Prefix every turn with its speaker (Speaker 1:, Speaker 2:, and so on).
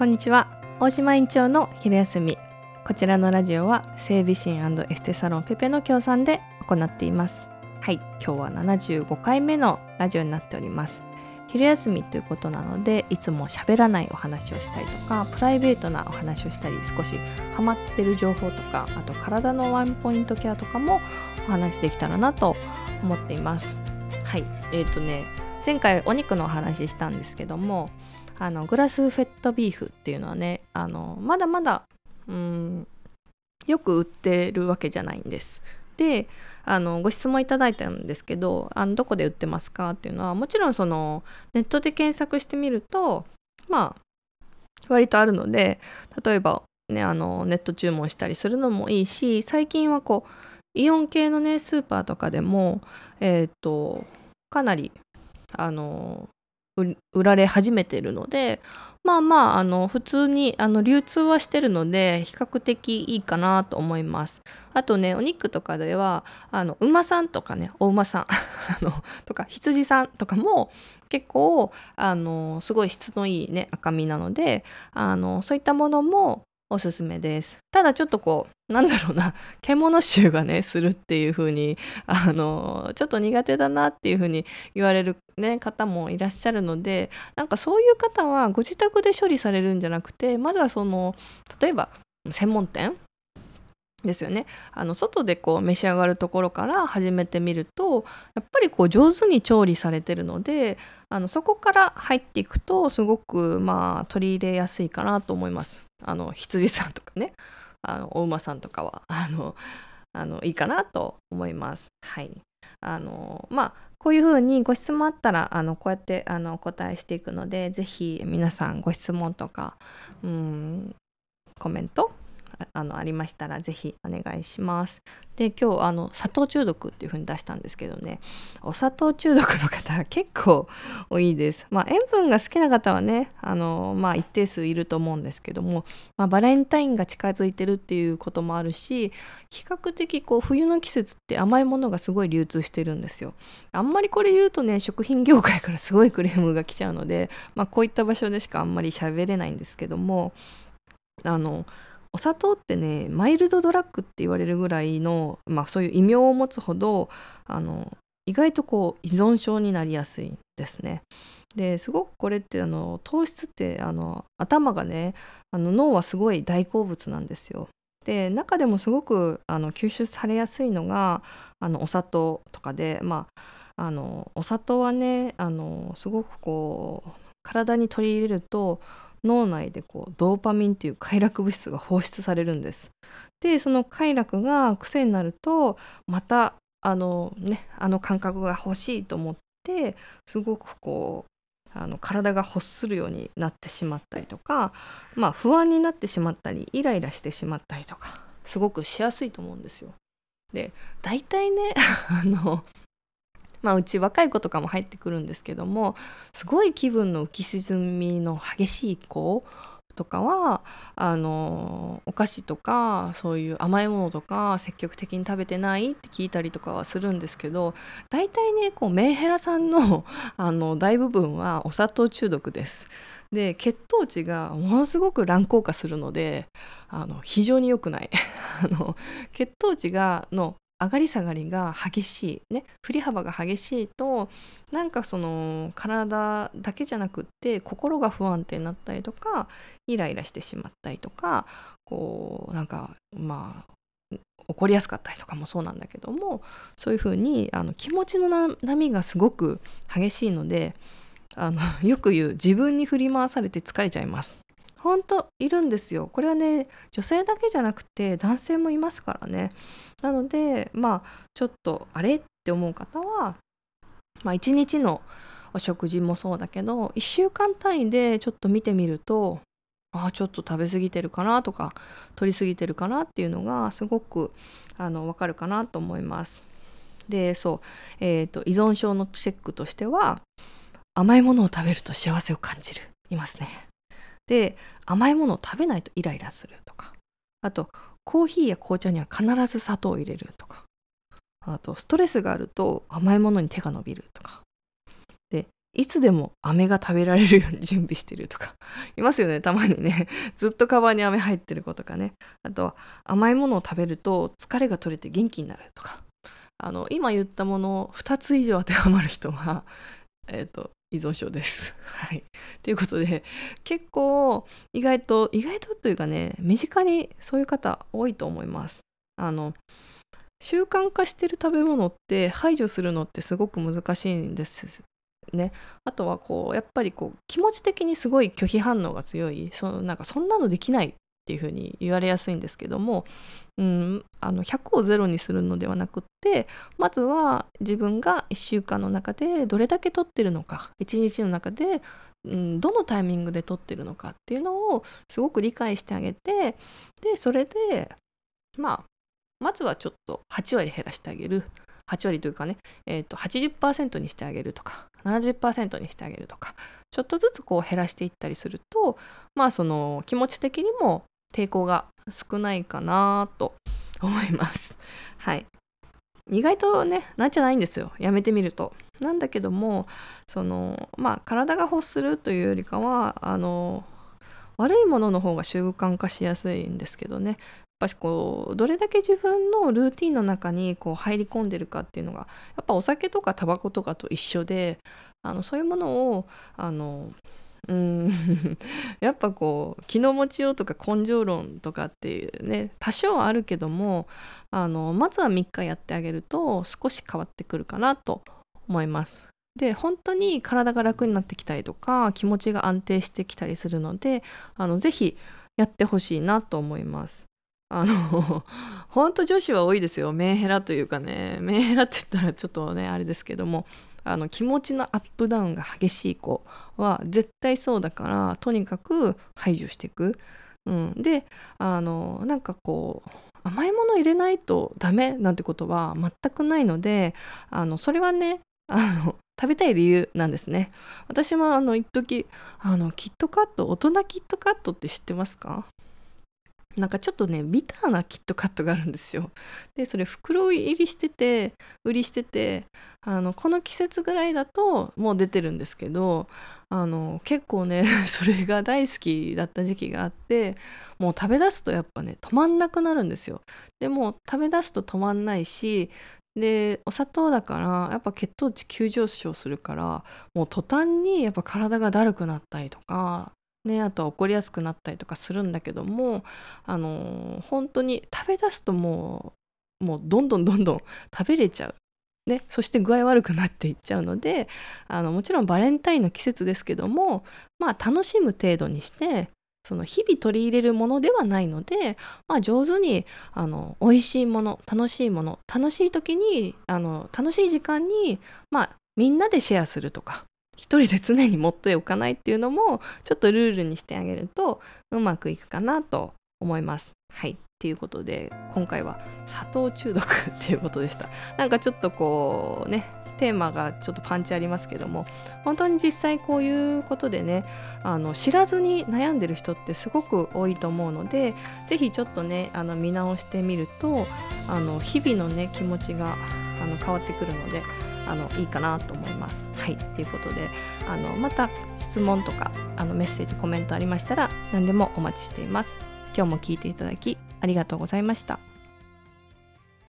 Speaker 1: こんにちは。大島院長の昼休み。こちらのラジオは整備士エステサロンペペの協賛で行っています。はい今日は75回目のラジオになっております。昼休みということなのでいつも喋らないお話をしたりとかプライベートなお話をしたり少しハマってる情報とかあと体のワンポイントケアとかもお話できたらなと思っています。はいえっ、ー、とね前回お肉のお話ししたんですけどもあのグラスフェットビーフっていうのはねあのまだまだうんよく売ってるわけじゃないんです。であのご質問いただいたんですけどあのどこで売ってますかっていうのはもちろんそのネットで検索してみるとまあ割とあるので例えば、ね、あのネット注文したりするのもいいし最近はこうイオン系のねスーパーとかでもえ、ー、とかなりあの売られ始めてるのでまあまああの普通にあの流通はしてるので比較的いいかなと思います。あとねお肉とかではあの馬さんとかねお馬さん あのとか羊さんとかも結構あのすごい質のいいね赤身なのであのそういったものもおすすめです。ただちょっとこうなんだろうな獣臭がねするっていう風にあのちょっと苦手だなっていう風に言われる、ね、方もいらっしゃるのでなんかそういう方はご自宅で処理されるんじゃなくてまずはその例えば専門店？ですよね。あの外でこう召し上がるところから始めてみるとやっぱりこう上手に調理されてるのであのそこから入っていくとすごくまあ取り入れやすいかなと思います。あの羊さんとかねあのお馬さんとかは あのあのいいかなと思います。はいあのまあこういうふうにご質問あったらあのこうやってあのお答えしていくので是非皆さんご質問とかうんコメントあのありましたら是非お願いします。で今日あの砂糖中毒っていう風に出したんですけどねお砂糖中毒の方結構多いです。まあ、塩分が好きな方はねあの、まあ、一定数いると思うんですけども、まあ、バレンタインが近づいてるっていうこともあるし比較的こう冬の季節って甘いものがすごい流通してるんですよ。あんまりこれ言うとね食品業界からすごいクレームが来ちゃうので、まあ、こういった場所でしかあんまり喋れないんですけどもあのお砂糖ってねマイルドドラッグって言われるぐらいの、まあ、そういう異名を持つほどあの意外とこう依存症になりやすいんですね。ですごくこれってあの糖質ってあの頭がねあの脳はすごい大好物なんですよ。で中でもすごくあの吸収されやすいのがあのお砂糖とかでまああのお砂糖はねあのすごくこう体に取り入れると脳内でこうドーパミンっていう快楽物質が放出されるんです。でその快楽が癖になるとまたあのねあの感覚が欲しいと思ってすごくこうあの体が欲するようになってしまったりとか、まあ、不安になってしまったりイライラしてしまったりとかすごくしやすいと思うんですよ。で大体ね あのまあ、うち若い子とかも入ってくるんですけどもすごい気分の浮き沈みの激しい子とかはあのお菓子とかそういう甘いものとか積極的に食べてないって聞いたりとかはするんですけど大体ねこうメンヘラさんの あの大部分はお砂糖中毒です。で血糖値がものすごく乱高下するのであの非常に良くない あの血糖値がの上がり下がりが激しいね振り幅が激しいとなんかその体だけじゃなくって心が不安定になったりとかイライラしてしまったりとかこうなんかまあ怒りやすかったりとかもそうなんだけどもそういうふうにあの気持ちの波がすごく激しいのであのよく言う自分に振り回されて疲れちゃいます。本当いるんですよこれはね女性だけじゃなくて男性もいますからねなのでまあちょっとあれって思う方は、まあ、1日のお食事もそうだけど1週間単位でちょっと見てみるとああちょっと食べ過ぎてるかなとか取り過ぎてるかなっていうのがすごくあの分かるかなと思います。でそう、えーと依存症のチェックとしては甘いものを食べると幸せを感じるいますね。で甘いものを食べないとイライラするとか。あとコーヒーや紅茶には必ず砂糖を入れるとか。あとストレスがあると甘いものに手が伸びるとか。でいつでも飴が食べられるように準備してるとか。いますよねたまにね。ずっとカバンに飴入ってる子とかね。あとは甘いものを食べると疲れが取れて元気になるとか。あの今言ったものを2つ以上当てはまる人は、えーと、依存症です。はい、ということで結構意外と意外とというかね身近にそういう方多いと思います。あの習慣化してる食べ物って排除するのってすごく難しいんですね。あとはこうやっぱりこう気持ち的にすごい拒否反応が強いそのなんかそんなのできないていうふうに言われやすいんですけども、うん、あの100をゼロにするのではなくってまずは自分が1週間の中でどれだけ取ってるのか1日の中で、うん、どのタイミングで取ってるのかっていうのをすごく理解してあげてでそれでまあまずはちょっと8割減らしてあげる。8割というかね、えーと、80%にしてあげるとか70%にしてあげるとかちょっとずつこう減らしていったりするとまあその気持ち的にも抵抗が少ないかなと思います。はい意外とねなんじゃないんですよやめてみると。なんだけどもそのまあ体が欲するというよりかはあの悪いものの方が習慣化しやすいんですけどねやっぱしこうどれだけ自分のルーティンの中にこう入り込んでるかっていうのがやっぱお酒とかタバコとかと一緒であのそういうものをあのうん やっぱこう気の持ちようとか根性論とかっていうね多少あるけどもあのまずは3日やってあげると少し変わってくるかなと思います。で本当に体が楽になってきたりとか気持ちが安定してきたりするのであのぜひやってほしいなと思います。あの 本当女子は多いですよ。メンヘラというかね。メンヘラって言ったらちょっとねあれですけども。あの気持ちのアップダウンが激しい子は絶対そうだからとにかく排除していく。うん、であのなんかこう甘いもの入れないとダメなんてことは全くないのであのそれはねあの食べたい理由なんですね。私もあの一時あのキットカット大人キットカットって知ってますか？なんかちょっとねビターなキットカットがあるんですよ。でそれ袋入りしてて売りしててあのこの季節ぐらいだともう出てるんですけどあの結構ね それが大好きだった時期があってもう食べ出すとやっぱね止まんなくなるんですよ。でも食べ出すと止まんないしでお砂糖だからやっぱ血糖値急上昇するからもう途端にやっぱ体がだるくなったりとかね、あとは怒りやすくなったりとかするんだけどもあの本当に食べ出すともうもうどんどん どんどん食べれちゃう。ね、そして具合悪くなっていっちゃうのであのもちろんバレンタインの季節ですけどもまあ楽しむ程度にしてその日々取り入れるものではないので、まあ、上手にあの美味しいもの楽しいもの楽しい時にあの楽しい時間に、まあ、みんなでシェアするとか一人で常に持っておかないっていうのもちょっとルールにしてあげるとうまくいくかなと思います。はいっていうことで今回は砂糖中毒っていうことでした。なんかちょっとこうねテーマがちょっとパンチありますけども本当に実際こういうことでねあの知らずに悩んでる人ってすごく多いと思うので是非ちょっとねあの見直してみるとあの日々のね気持ちがあの変わってくるのであのいいかなと思います。はいということであのまた質問とかあのメッセージコメントありましたら何でもお待ちしています。今日も聞いていただきありがとうございました。